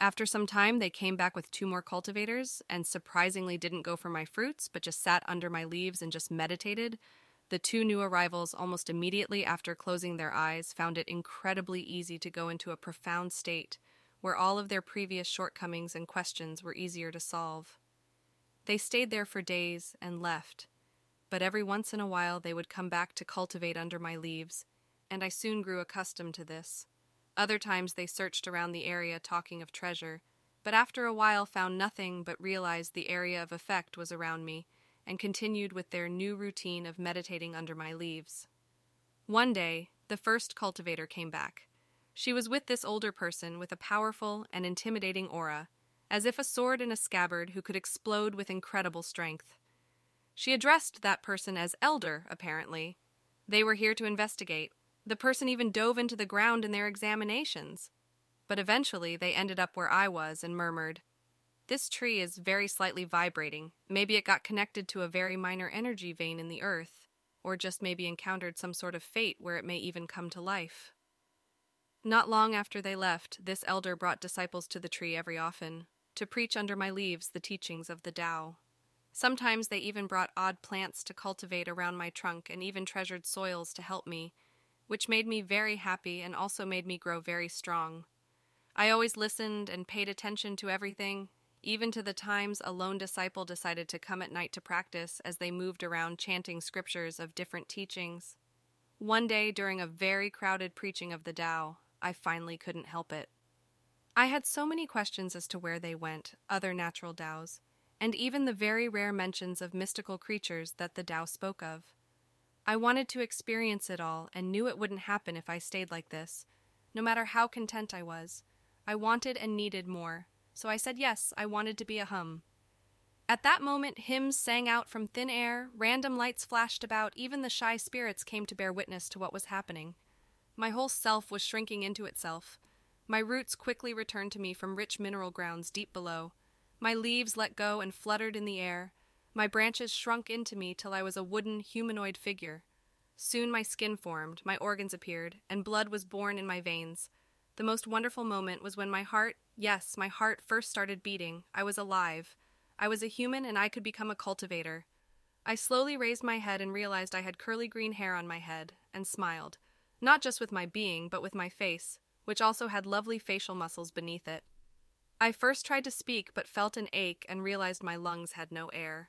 After some time, they came back with two more cultivators and surprisingly didn't go for my fruits, but just sat under my leaves and just meditated. The two new arrivals, almost immediately after closing their eyes, found it incredibly easy to go into a profound state where all of their previous shortcomings and questions were easier to solve. They stayed there for days and left, but every once in a while they would come back to cultivate under my leaves, and I soon grew accustomed to this. Other times they searched around the area talking of treasure, but after a while found nothing but realized the area of effect was around me and continued with their new routine of meditating under my leaves. One day, the first cultivator came back. She was with this older person with a powerful and intimidating aura, as if a sword in a scabbard who could explode with incredible strength. She addressed that person as elder, apparently. They were here to investigate, the person even dove into the ground in their examinations. But eventually they ended up where I was and murmured, This tree is very slightly vibrating. Maybe it got connected to a very minor energy vein in the earth, or just maybe encountered some sort of fate where it may even come to life. Not long after they left, this elder brought disciples to the tree every often, to preach under my leaves the teachings of the Tao. Sometimes they even brought odd plants to cultivate around my trunk and even treasured soils to help me which made me very happy and also made me grow very strong. I always listened and paid attention to everything, even to the times a lone disciple decided to come at night to practice as they moved around chanting scriptures of different teachings. One day, during a very crowded preaching of the Tao, I finally couldn't help it. I had so many questions as to where they went, other natural Taos, and even the very rare mentions of mystical creatures that the Tao spoke of. I wanted to experience it all and knew it wouldn't happen if I stayed like this. No matter how content I was, I wanted and needed more, so I said yes, I wanted to be a hum. At that moment, hymns sang out from thin air, random lights flashed about, even the shy spirits came to bear witness to what was happening. My whole self was shrinking into itself. My roots quickly returned to me from rich mineral grounds deep below. My leaves let go and fluttered in the air, my branches shrunk into me till I was a wooden, humanoid figure. Soon my skin formed, my organs appeared, and blood was born in my veins. The most wonderful moment was when my heart, yes, my heart first started beating. I was alive. I was a human and I could become a cultivator. I slowly raised my head and realized I had curly green hair on my head, and smiled, not just with my being, but with my face, which also had lovely facial muscles beneath it. I first tried to speak, but felt an ache and realized my lungs had no air.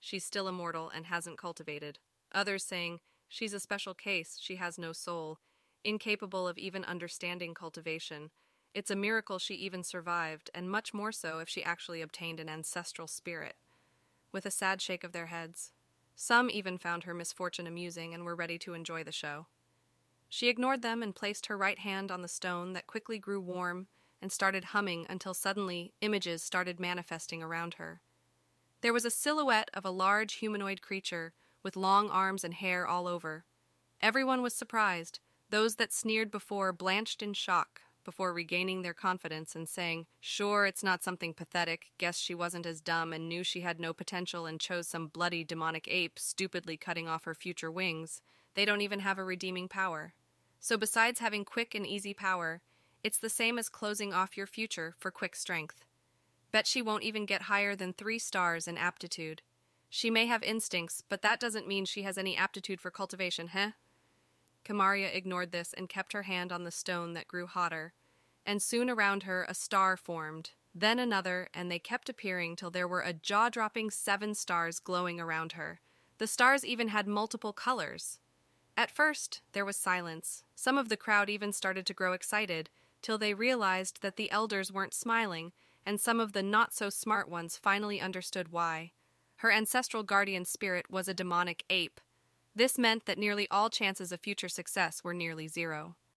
She's still immortal and hasn't cultivated. Others saying, She's a special case, she has no soul, incapable of even understanding cultivation. It's a miracle she even survived, and much more so if she actually obtained an ancestral spirit. With a sad shake of their heads. Some even found her misfortune amusing and were ready to enjoy the show. She ignored them and placed her right hand on the stone that quickly grew warm and started humming until suddenly images started manifesting around her. There was a silhouette of a large humanoid creature with long arms and hair all over. Everyone was surprised, those that sneered before blanched in shock before regaining their confidence and saying, Sure, it's not something pathetic. Guess she wasn't as dumb and knew she had no potential and chose some bloody demonic ape, stupidly cutting off her future wings. They don't even have a redeeming power. So, besides having quick and easy power, it's the same as closing off your future for quick strength. Bet she won't even get higher than three stars in aptitude. She may have instincts, but that doesn't mean she has any aptitude for cultivation, heh? Kamaria ignored this and kept her hand on the stone that grew hotter, and soon around her a star formed, then another, and they kept appearing till there were a jaw dropping seven stars glowing around her. The stars even had multiple colors. At first, there was silence. Some of the crowd even started to grow excited, till they realized that the elders weren't smiling and some of the not so smart ones finally understood why. Her ancestral guardian spirit was a demonic ape. This meant that nearly all chances of future success were nearly zero.